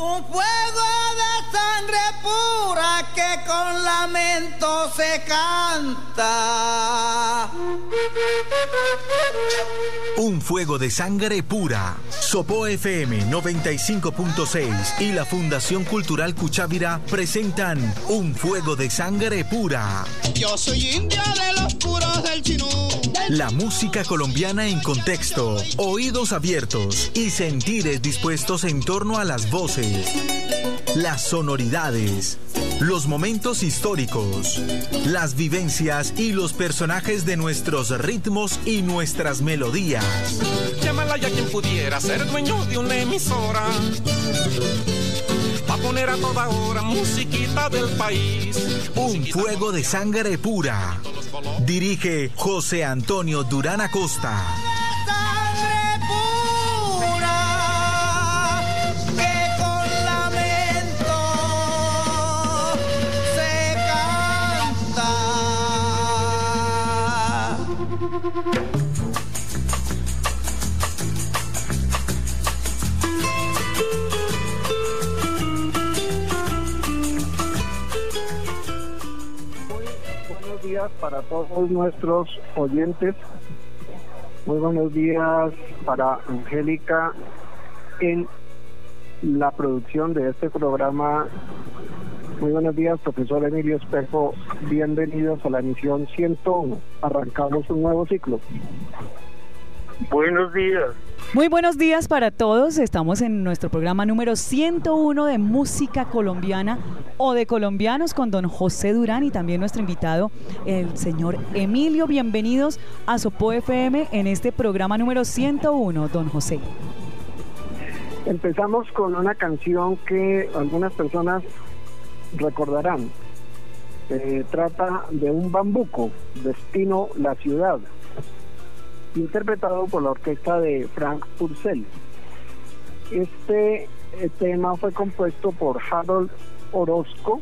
Un fuego de sangre pura que con lamento se canta. Un fuego de sangre pura. Sopo FM 95.6 y la Fundación Cultural Cuchávira presentan Un fuego de sangre pura. Yo soy india de los puros del chinú. La música colombiana en contexto, oídos abiertos y sentires dispuestos en torno a las voces, las sonoridades, los momentos históricos, las vivencias y los personajes de nuestros ritmos y nuestras melodías. Llámala ya quien pudiera ser dueño de una emisora. Va a poner a toda hora musiquita del país. Un fuego de sangre pura. Dirige José Antonio Durán Acosta. Todos nuestros oyentes. Muy buenos días para Angélica en la producción de este programa. Muy buenos días, profesor Emilio Espejo. Bienvenidos a la emisión 101. Arrancamos un nuevo ciclo. Buenos días. Muy buenos días para todos. Estamos en nuestro programa número 101 de música colombiana o de colombianos con don José Durán y también nuestro invitado, el señor Emilio. Bienvenidos a Sopo FM en este programa número 101, don José. Empezamos con una canción que algunas personas recordarán. Eh, trata de un bambuco, Destino la Ciudad, interpretado por la orquesta de Frank Purcell. Este eh, tema fue compuesto por Harold Orozco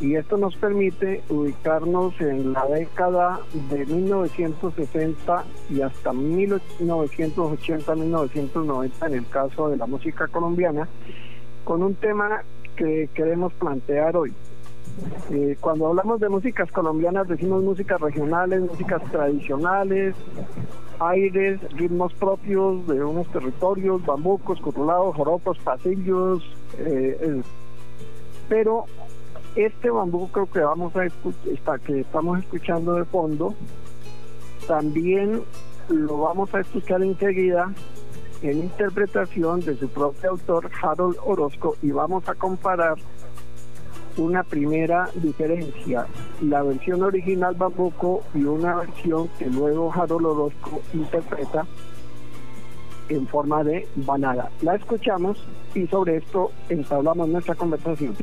y esto nos permite ubicarnos en la década de 1960 y hasta 1980-1990 en el caso de la música colombiana, con un tema que queremos plantear hoy. Eh, cuando hablamos de músicas colombianas decimos músicas regionales, músicas tradicionales, aires, ritmos propios de unos territorios, bambucos, curulados, joropos, pasillos, eh, eh, pero este bambuco que vamos a escuchar, que estamos escuchando de fondo, también lo vamos a escuchar enseguida en interpretación de su propio autor Harold Orozco y vamos a comparar una primera diferencia, la versión original Bambuco y una versión que luego Harold Orozco interpreta en forma de banada. La escuchamos y sobre esto entablamos nuestra conversación.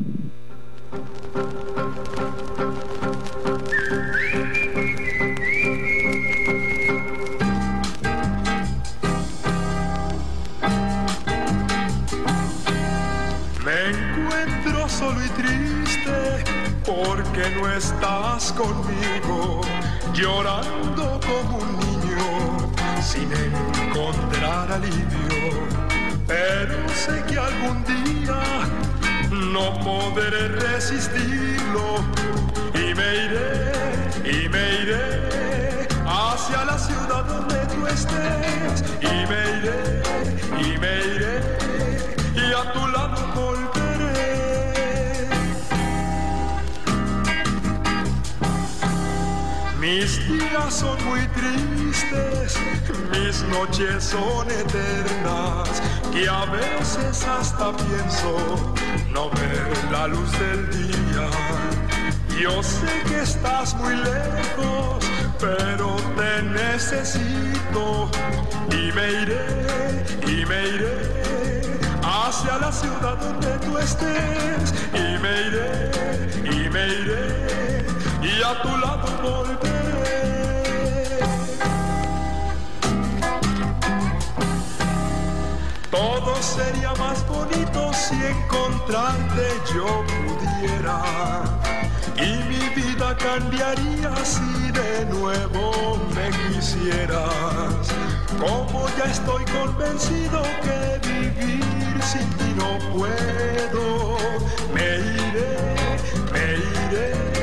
No estás conmigo, llorando como un niño sin encontrar alivio. Pero sé que algún día no podré resistirlo y me iré, y me iré hacia la ciudad donde tú estés y me iré, y me iré y a tu Mis días son muy tristes, mis noches son eternas, que a veces hasta pienso no ver la luz del día. Yo sé que estás muy lejos, pero te necesito y me iré, y me iré hacia la ciudad donde tú estés y me iré, y me iré y a tu lado volveré. Todo sería más bonito si encontrarte yo pudiera y mi vida cambiaría si de nuevo me quisieras. Como ya estoy convencido que vivir sin ti no puedo, me iré, me iré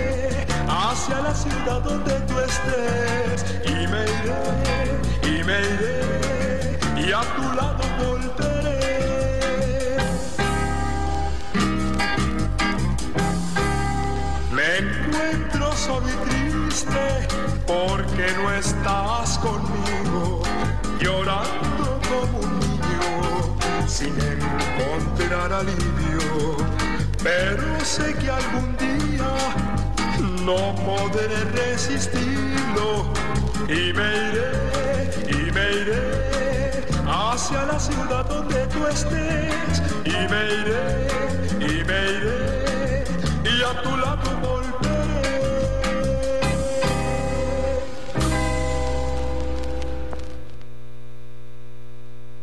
hacia la ciudad donde tú estés y me iré, y me iré y a tu lado volveré. Me encuentro solo y triste porque no estás conmigo, llorando como un niño sin encontrar alivio. Pero sé que algún día no podré resistirlo. Y me iré, y me iré hacia la ciudad donde tú estés. Y me iré, y me iré y a tu lado volveré.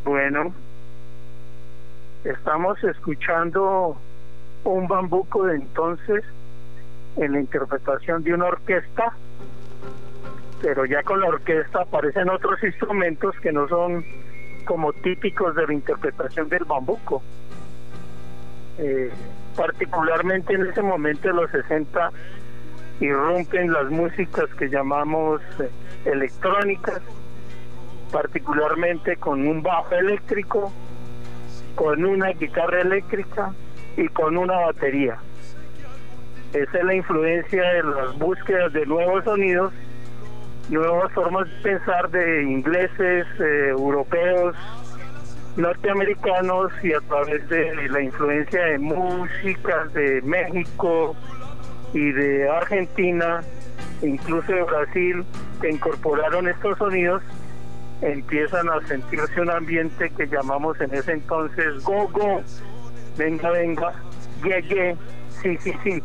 Bueno, estamos escuchando un bambuco de entonces en la interpretación de una orquesta, pero ya con la orquesta aparecen otros instrumentos que no son como típicos de la interpretación del bambuco. Eh, particularmente en ese momento de los 60 irrumpen las músicas que llamamos eh, electrónicas, particularmente con un bajo eléctrico, con una guitarra eléctrica y con una batería. Esa es la influencia de las búsquedas de nuevos sonidos, nuevas formas de pensar de ingleses, eh, europeos, norteamericanos y a través de la influencia de músicas de México y de Argentina, incluso de Brasil, que incorporaron estos sonidos, empiezan a sentirse un ambiente que llamamos en ese entonces go-go, venga, venga, ye, sí, sí, sí.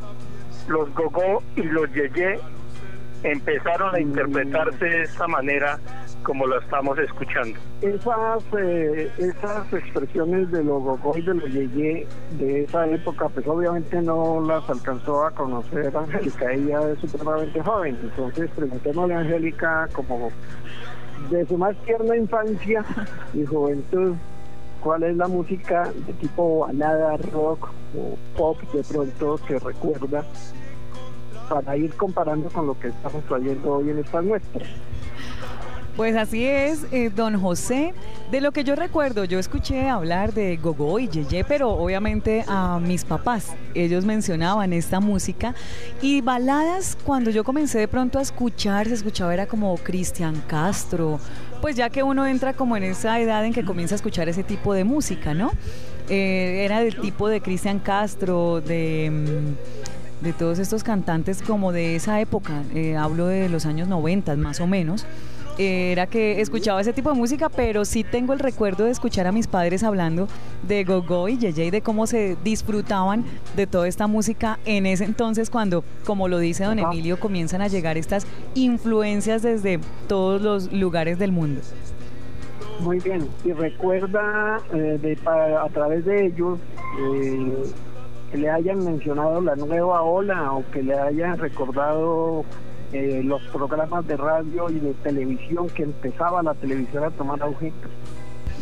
Los go-go y los ye, empezaron a interpretarse de esa manera como lo estamos escuchando. Esas, eh, esas expresiones de los gogo y de los yeye de esa época, pues obviamente no las alcanzó a conocer Angélica, ella es supremamente joven, entonces preguntémosle a Angélica como de su más tierna infancia y juventud, cuál es la música de tipo balada, rock o pop de pronto que recuerda para ir comparando con lo que estamos trayendo hoy en estas muestras. Pues así es, eh, don José. De lo que yo recuerdo, yo escuché hablar de Gogo y Yeye, pero obviamente a mis papás. Ellos mencionaban esta música. Y baladas, cuando yo comencé de pronto a escuchar, se escuchaba era como Cristian Castro. Pues ya que uno entra como en esa edad en que comienza a escuchar ese tipo de música, ¿no? Eh, era del tipo de Cristian Castro, de... mm, de todos estos cantantes como de esa época, eh, hablo de los años 90 más o menos, era que escuchaba ese tipo de música, pero sí tengo el recuerdo de escuchar a mis padres hablando de Gogo y Yeye y de cómo se disfrutaban de toda esta música en ese entonces cuando, como lo dice don. Emilio, comienzan a llegar estas influencias desde todos los lugares del mundo. Muy bien, y recuerda eh, de, a través de ellos eh, que le hayan mencionado la nueva ola o que le hayan recordado eh, los programas de radio y de televisión que empezaba la televisión a tomar auge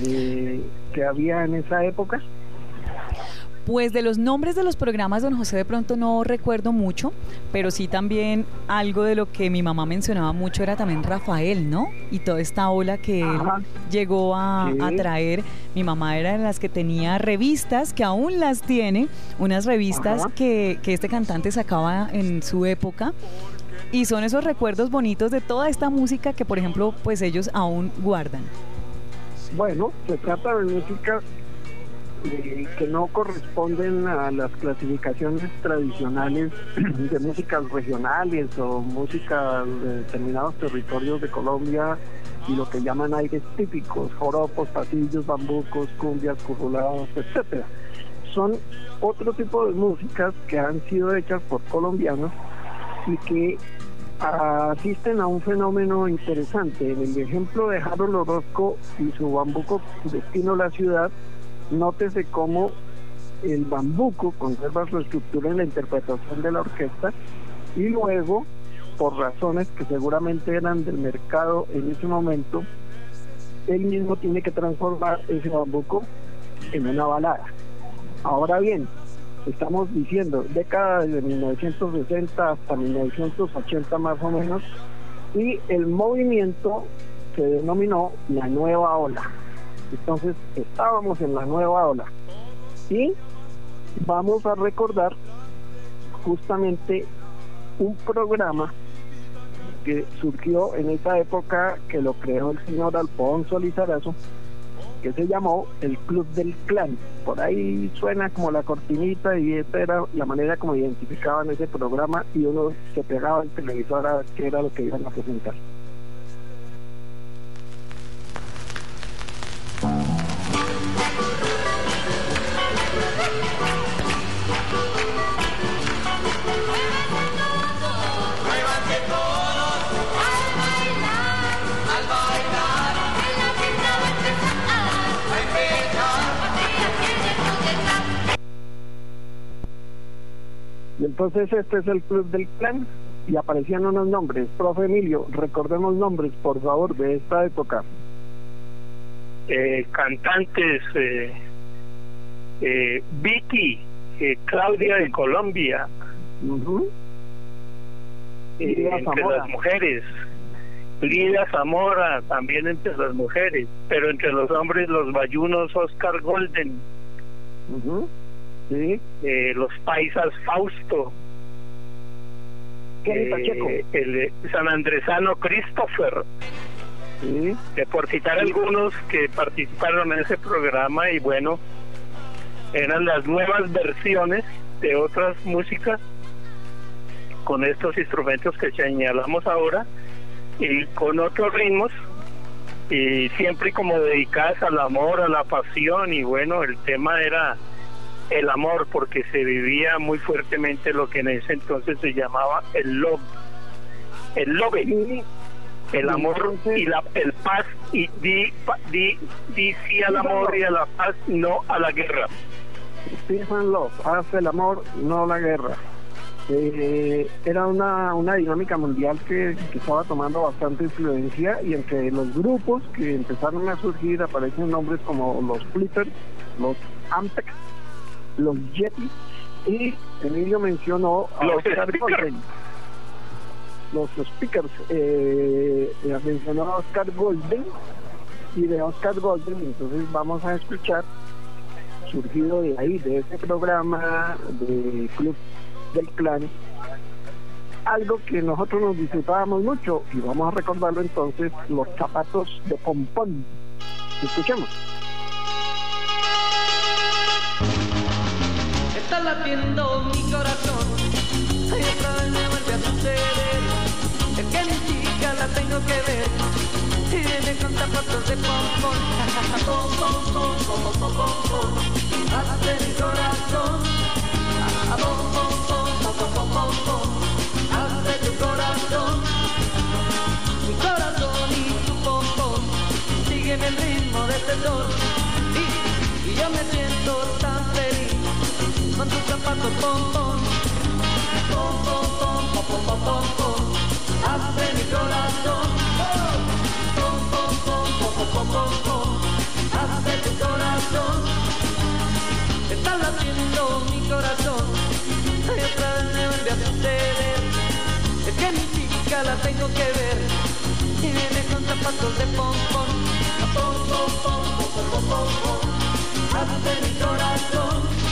eh, que había en esa época. Pues de los nombres de los programas, don José, de pronto no recuerdo mucho, pero sí también algo de lo que mi mamá mencionaba mucho era también Rafael, ¿no? Y toda esta ola que él llegó a, Sí. a traer. Mi mamá era de las que tenía revistas, que aún las tiene, unas revistas que, que este cantante sacaba en su época. Y son esos recuerdos bonitos de toda esta música que, por ejemplo, pues ellos aún guardan. Bueno, se trata de músicas eh, que no corresponden a las clasificaciones tradicionales de músicas regionales o músicas de determinados territorios de Colombia y lo que llaman aires típicos, joropos, pasillos, bambucos, cumbias, currulados, etcétera. Son otro tipo de músicas que han sido hechas por colombianos y que asisten a un fenómeno interesante. En el ejemplo de Harold Orozco y su bambuco Destino la Ciudad, nótese cómo el bambuco conserva su estructura en la interpretación de la orquesta Y luego, por razones que seguramente eran del mercado en ese momento, él mismo tiene que transformar ese bambuco en una balada. Ahora bien, estamos diciendo década de 1960 hasta 1980 más o menos, y el movimiento se denominó la nueva ola. Entonces estábamos en la nueva ola. Y vamos a recordar justamente un programa que surgió en esa época que lo creó el señor Alfonso Lizarazo, que se llamó el Club del Clan. Por ahí suena como la cortinita y esta era la manera como identificaban ese programa y uno se pegaba al televisor a ver qué era lo que iban a presentar. Entonces este es el club del clan y aparecían unos nombres. Profe Emilio, recordemos nombres, por favor, de esta época. Eh, cantantes, eh, eh, Vicky, eh, Claudia de Colombia, eh, entre Zamora. las mujeres. Lida Zamora, también entre las mujeres, pero entre los hombres los bayunos Oscar Golden. Sí. eh, los paisas Fausto, eh, el eh, sanandresano Christopher, Sí. eh, por citar algunos que participaron en ese programa y bueno, eran las nuevas versiones de otras músicas con estos instrumentos que señalamos ahora y con otros ritmos y siempre como dedicadas al amor, a la pasión y bueno, el tema era el amor porque se vivía muy fuertemente lo que en ese entonces se llamaba el love, el love, el amor y la el paz y di, di, di sí al amor y a la paz, no a la guerra. And Love, hace el amor, no la guerra. Eh, era una, una dinámica mundial que, que estaba tomando bastante influencia y entre los grupos que empezaron a surgir aparecen nombres como los Flippers, los Ampex, los Yeti y Emilio mencionó a Los Oscar Speakers. Golden. Los Speakers, eh, eh, mencionó a Oscar Golden y de Oscar Golden entonces vamos a escuchar surgido de ahí, de ese programa de Club del Clan, algo que nosotros nos disfrutábamos mucho y vamos a recordarlo entonces, los zapatos de pompón. Escuchemos. latiendo mi corazón. Ay, otra vez me vuelve a suceder. Es que mi chica la tengo que ver. Si viene con zapatos de pompón. Pom, pom, pom, pom, pom, pom, pom. Hace mi corazón. Pom, pom, pom, pom, pom, pom, pom. Hace tu corazón. Mi corazón y tu pompón. Siguen el ritmo de este sol. Y, y yo me siento Hace mi corazón. Hace tu corazón. Está latiendo mi corazón. Ay, otra vez me vuelve a suceder. Es que mi chica la tengo que ver. Y viene con zapatos de pompón. Pom, pom, pom, pom, pom, pom, pom, pom. Hace mi corazón.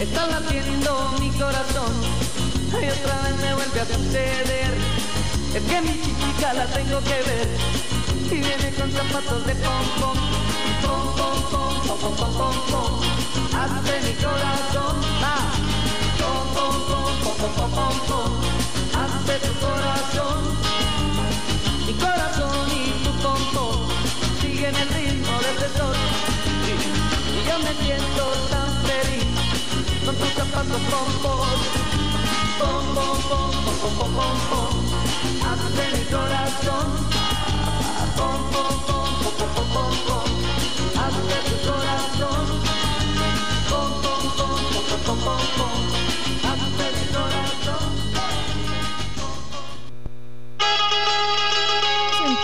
está latiendo mi corazón. Ay, otra vez me vuelve a suceder. Es que mi chiquita la tengo que ver. Y viene con zapatos de pom pom. Pom pom pom pom pom pom pom. Hace mi corazón. Ah. Pom pom pom pom pom pom pom. Hace tu corazón. Mi corazón y tu pom pom. Siguen el ritmo del sol. Y yo me siento tan feliz.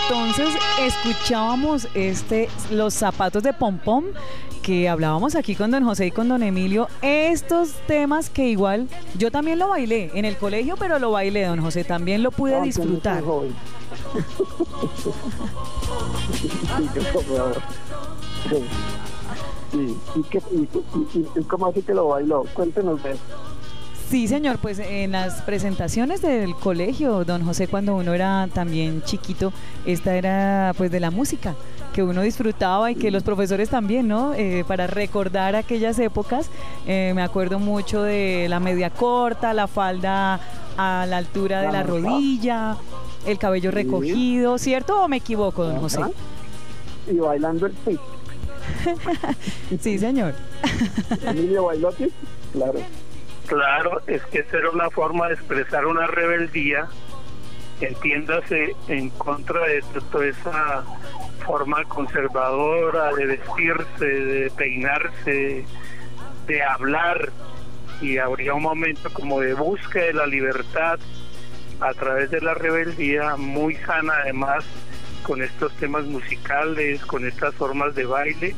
Entonces escuchábamos este los zapatos de pom pom que hablábamos aquí con don José y con don Emilio, estos temas que igual yo también lo bailé en el colegio, pero lo bailé, don José, también lo pude disfrutar. no sí, que por favor. Sí. Sí, ¿Y, qué, y, y- y- y cómo así que lo bailó? Cuéntenos de eso. Sí, señor, pues en las presentaciones del colegio, don José, cuando uno era también chiquito, esta era pues de la música que uno disfrutaba y que los profesores también, ¿no? Eh, para recordar aquellas épocas, eh, me acuerdo mucho de la media corta, la falda a la altura de La rodilla, el cabello recogido, ¿cierto o me equivoco, don José? Y bailando el twist. Sí, señor. Emilio Bailotti, claro. Claro, es que esa era una forma de expresar una rebeldía, entiéndase, en contra de to- toda esa forma conservadora de vestirse, de peinarse, de hablar, y habría un momento como de búsqueda de la libertad a través de la rebeldía, muy sana además, con estos temas musicales, con estas formas de baile,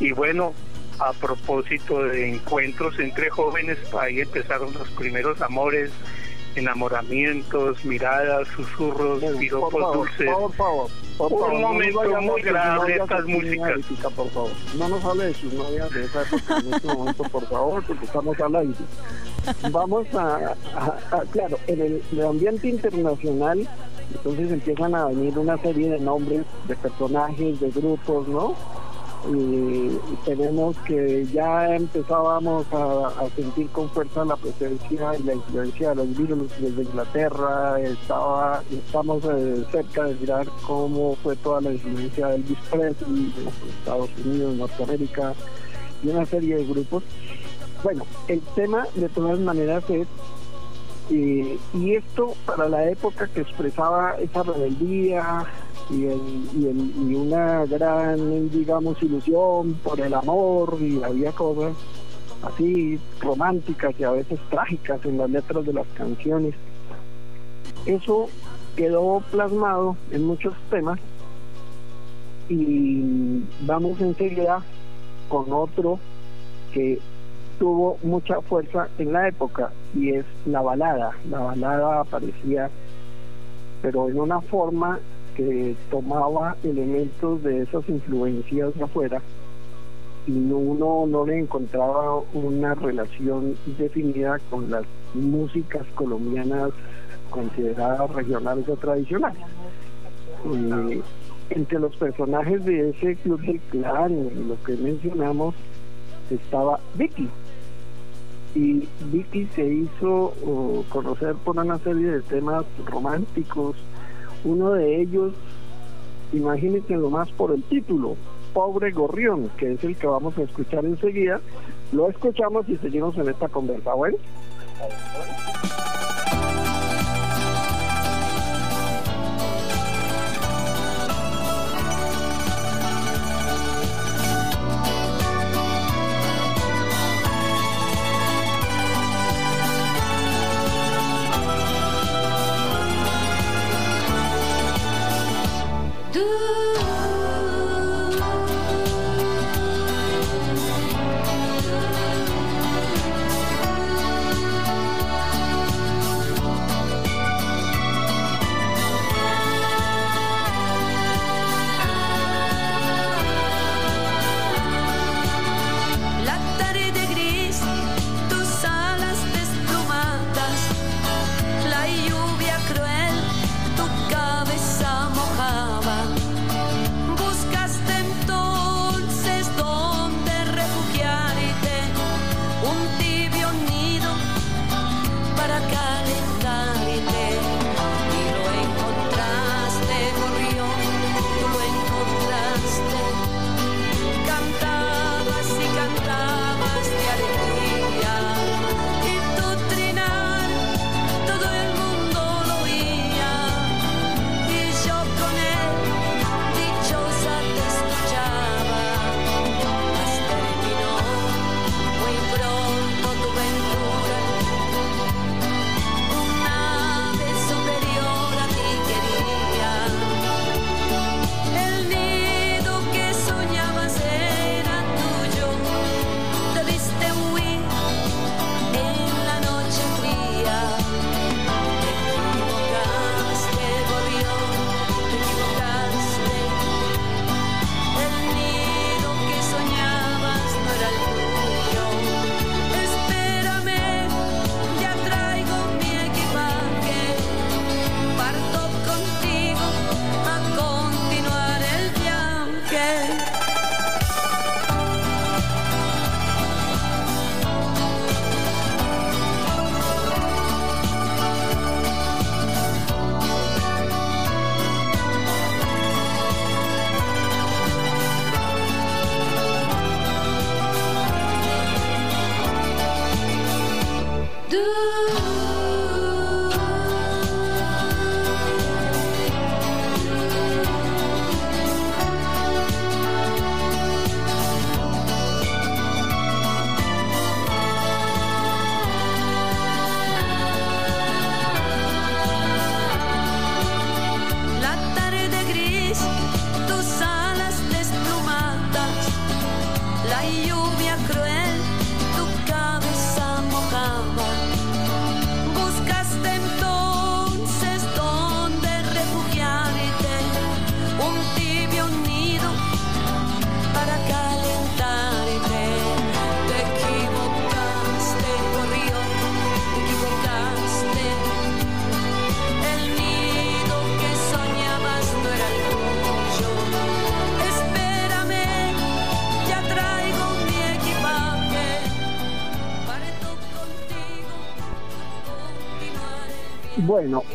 y bueno, a propósito de encuentros entre jóvenes, ahí empezaron los primeros amores, enamoramientos, miradas, susurros, Por piropos favor, dulces. por favor, por Un favor. no momento vayamos muy grave estas músicas. Por favor. No nos hable de sus novias de esa época en este momento, por favor, porque estamos al aire. Vamos a, a- a- claro, en el, en el ambiente internacional, entonces empiezan a venir una serie de nombres, de personajes, de grupos, ¿no? Y tenemos que ya empezábamos a, sentir con fuerza la presencia y la influencia de los Beatles desde Inglaterra, estaba, estamos eh, cerca de mirar cómo fue toda la influencia de Elvis Presley de Estados Unidos, Norteamérica y una serie de grupos. Bueno, el tema de todas maneras es eh, y esto para la época que expresaba esa rebeldía y, el- y, el- y una gran, digamos, ilusión por el amor y había cosas así románticas y a veces trágicas en las letras de las canciones. Eso quedó plasmado en muchos temas y vamos enseguida con otro que tuvo mucha fuerza en la época y es la balada. La balada aparecía, pero en una forma que tomaba elementos de esas influencias de afuera y no, uno no le encontraba una relación definida con las músicas colombianas consideradas regionales o tradicionales. Entre los personajes de ese club del clan lo que mencionamos estaba Vicky, y Vicky se hizo oh, conocer por una serie de temas románticos. Uno de ellos, imagínense lo más por el título, Pobre Gorrión, que es el que vamos a escuchar enseguida. Lo escuchamos y seguimos en esta conversa. Bueno.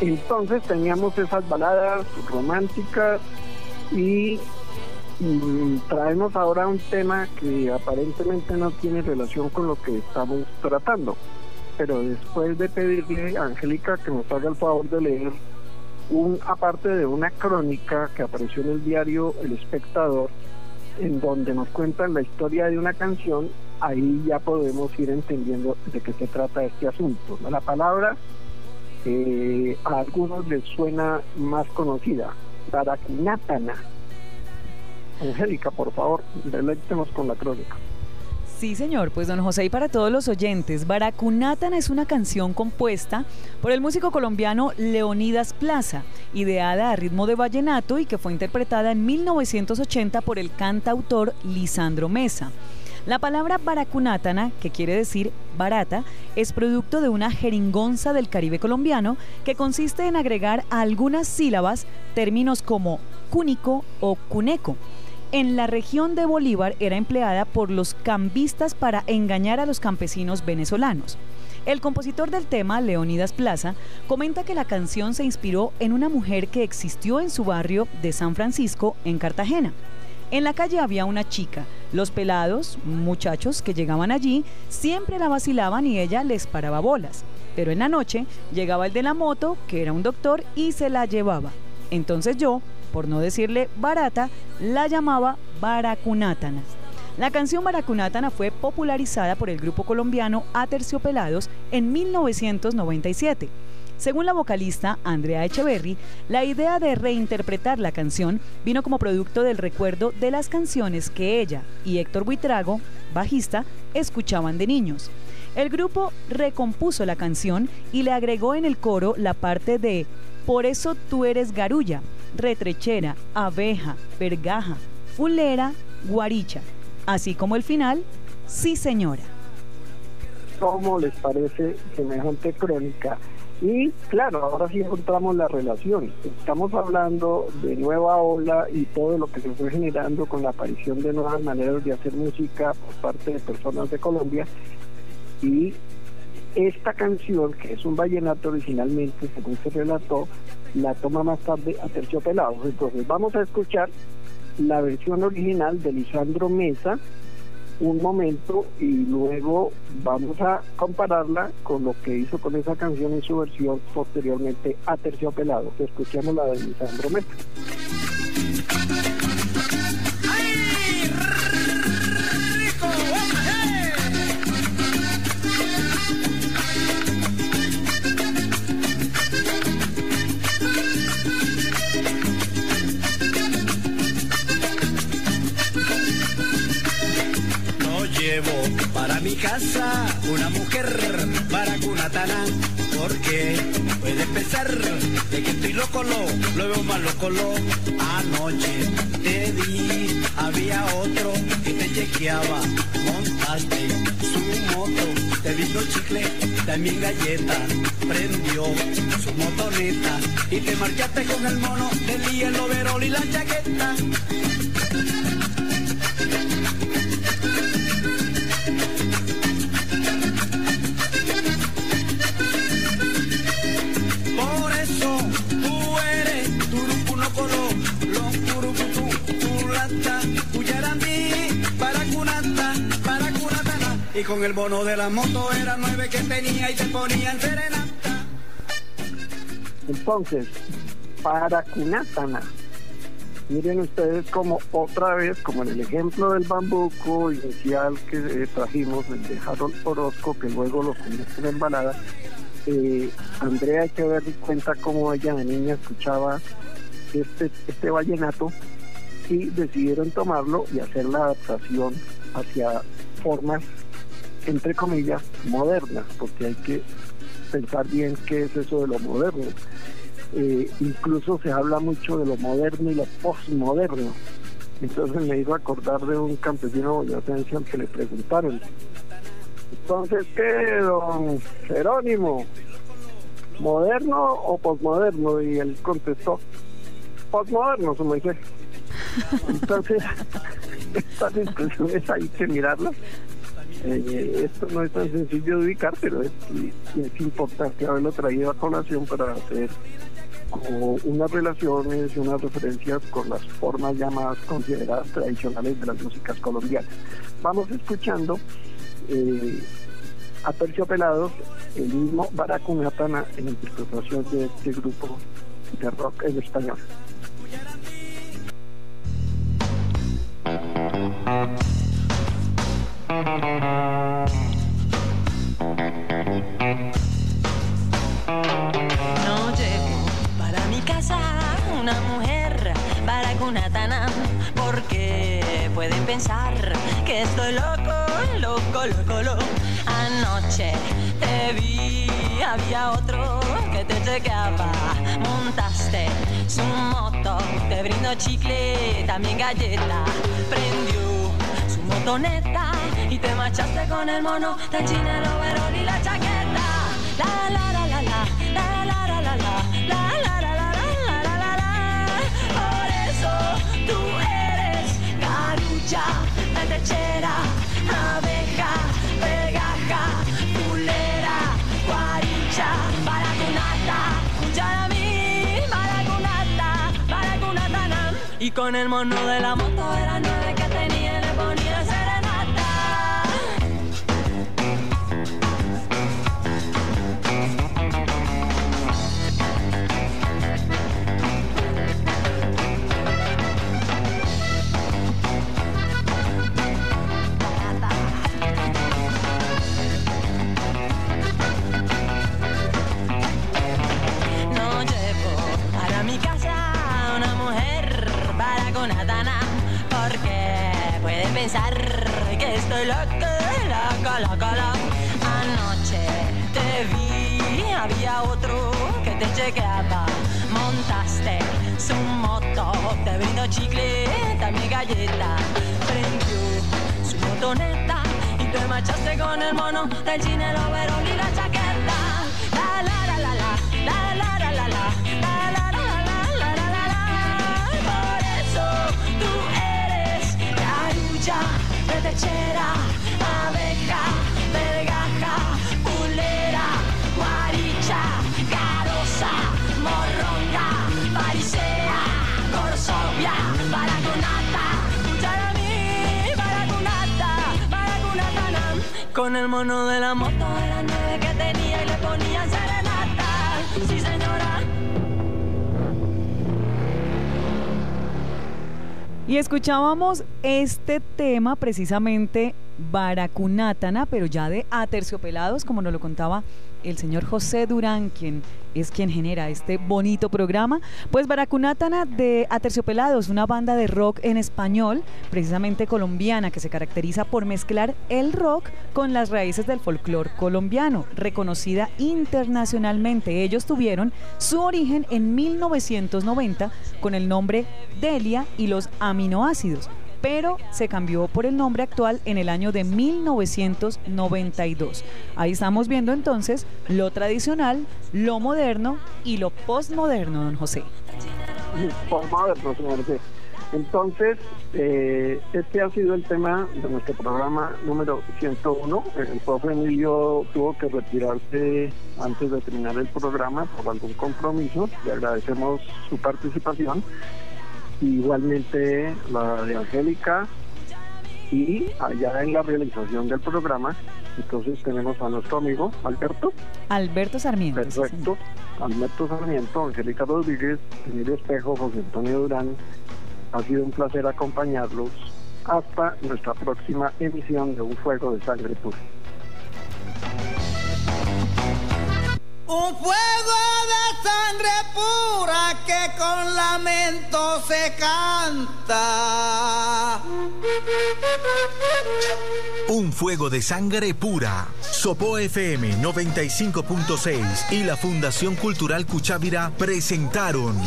Entonces teníamos esas baladas románticas y mm, traemos ahora un tema que aparentemente no tiene relación con lo que estamos tratando. Pero después de pedirle a Angélica que nos haga el favor de leer un aparte de una crónica que apareció en el diario El Espectador, en donde nos cuentan la historia de una canción, ahí ya podemos ir entendiendo de qué se trata este asunto. La palabra eh, a algunos les suena más conocida, Barakinatana. Angélica, por favor, deleítenos con la crónica. Sí, señor. Pues don José, y para todos los oyentes, Baracunátana es una canción compuesta por el músico colombiano Leonidas Plaza, ideada a ritmo de vallenato y que fue interpretada en 1980 por el cantautor Lisandro Mesa. La palabra baracunátana, que quiere decir barata, es producto de una jeringonza del Caribe colombiano que consiste en agregar a algunas sílabas términos como cúnico o cuneco. En la región de Bolívar era empleada por los cambistas para engañar a los campesinos venezolanos. El compositor del tema, Leonidas Plaza, comenta que la canción se inspiró en una mujer que existió en su barrio de San Francisco, en Cartagena. En la calle había una chica. Los pelados, muchachos que llegaban allí, siempre la vacilaban y ella les paraba bolas. Pero en la noche llegaba el de la moto, que era un doctor, y se la llevaba. Entonces yo, por no decirle barata, la llamaba Baracunátana. La canción Baracunátana fue popularizada por el grupo colombiano Aterciopelados en 1997. Según la vocalista Andrea Echeverry, la idea de reinterpretar la canción vino como producto del recuerdo de las canciones que ella y Héctor Buitrago, bajista, escuchaban de niños. El grupo recompuso la canción y le agregó en el coro la parte de Por eso tú eres garulla, retrechera, abeja, vergaja, fulera, guaricha, así como el final, sí señora. ¿Cómo les parece semejante crónica? Y claro, ahora sí encontramos la relación. Estamos hablando de nueva ola y todo lo que se fue generando con la aparición de nuevas maneras de hacer música por parte de personas de Colombia. Y esta canción, que es un vallenato originalmente, según se relató, la toma más tarde a Terciopelados. Entonces vamos a escuchar la versión original de Lisandro Mesa, un momento y luego vamos a compararla con lo que hizo con esa canción en su versión posteriormente a Terciopelados. Escuchemos la de Lisandro Mesa. Llevo para mi casa una mujer baracunatana porque puede pensar de que estoy loco, lo, lo veo más loco, lo. Anoche te di, había otro que te chequeaba, montaste su moto, te vino chicle, también galleta, prendió su motoneta y te marchaste con el mono del día, el overol y la chaqueta. Y con el bono de la moto era nueve que tenía y te ponían serenata. Entonces, para Cunátana, miren ustedes como otra vez, como en el ejemplo del bambuco inicial que eh, trajimos, el de Harold Orozco, que luego lo convierte en balada, eh, Andrea Echeverry cuenta cómo ella de niña escuchaba este, este vallenato y decidieron tomarlo y hacer la adaptación hacia formas, entre comillas, modernas, porque hay que pensar bien qué es eso de lo moderno. Eh, incluso se habla mucho de lo moderno y lo postmoderno. Entonces me hizo acordar de un campesino boyacense al que le preguntaron, entonces, ¿qué, don Jerónimo? ¿Moderno o postmoderno? Y él contestó, postmoderno, su merced. Entonces, estas discusiones hay que mirarlas. Eh, esto no es tan sencillo de ubicar, pero es, importante haberlo traído a colación para hacer como unas relaciones y unas referencias con las formas más consideradas tradicionales de las músicas colombianas. Vamos escuchando eh, a Terciopelados, el mismo Baracunatana en interpretación de este grupo de rock en español. No llevo para mi casa una mujer para Cunatana porque pueden pensar que estoy loco, loco, loco, loco. Anoche te vi, había otro que te chequeaba. Montaste su moto, te brindo chicle, también galleta. Prendió su motoneta y te marchaste con el mono del chinelo, overol y la chaqueta. La la la la la, la la la la la, la la la la la la la. Por eso tú eres carulla, lechera, abeja, pegaja, pulera, guaricha, baracunata, yaramí, baracunata, baracunatana. Y con el mono de la moto de las nueve para Conatana porque pueden pensar que estoy loco, loco, loco, loco. Anoche te vi, había otro que te chequeaba. Montaste su moto, te brindo chicle, también galleta. Prendió su motoneta y te marchaste con el mono del cine, overol y la chaqueta. Mono de la moto de las nueve que tenía y le ponían serenata. Sí, señora. Y escuchábamos este tema precisamente Baracunátana, pero ya de Aterciopelados, como nos lo contaba el señor José Durán, quien es quien genera este bonito programa. Pues Baracunátana de Aterciopelados, una banda de rock en español, precisamente colombiana, que se caracteriza por mezclar el rock con las raíces del folclore colombiano, reconocida internacionalmente. Ellos tuvieron su origen en 1990 con el nombre Delia y los aminoácidos pero se cambió por el nombre actual en el año de 1992. Ahí estamos viendo entonces lo tradicional, lo moderno y lo postmoderno, don José. Postmoderno, señor merced. Entonces, eh, este ha sido el tema de nuestro programa número 101. El profe Emilio tuvo que retirarse antes de terminar el programa por algún compromiso. Le agradecemos su participación. Igualmente la de Angélica y allá en la realización del programa, entonces tenemos a nuestro amigo Alberto. Alberto Sarmiento. sí. Perfecto. Alberto Sarmiento, Angélica Rodríguez, Emilio Espejo, José Antonio Durán. Ha sido un placer acompañarlos hasta nuestra próxima emisión de Un Fuego de Sangre Pura. Un fuego de sangre pura que con lamento se canta. Un fuego de sangre pura. Sopo FM 95.6 y la Fundación Cultural Cuchávira presentaron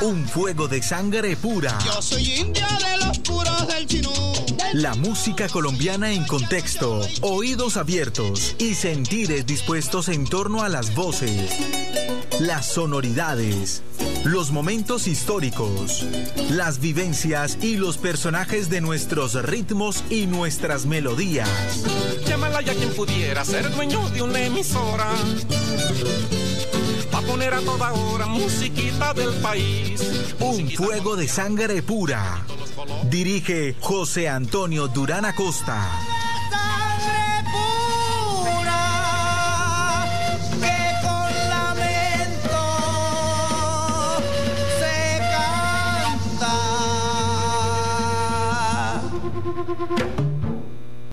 Un fuego de sangre pura. Yo soy india de los puros del chinú. La música colombiana en contexto, oídos abiertos y sentires dispuestos en torno a las voces, las sonoridades, los momentos históricos, las vivencias y los personajes de nuestros ritmos y nuestras melodías. Llámala ya quien pudiera ser dueño de una emisora. Va a poner a toda hora musiquita del país. Un fuego de sangre pura. Dirige José Antonio Durán Acosta.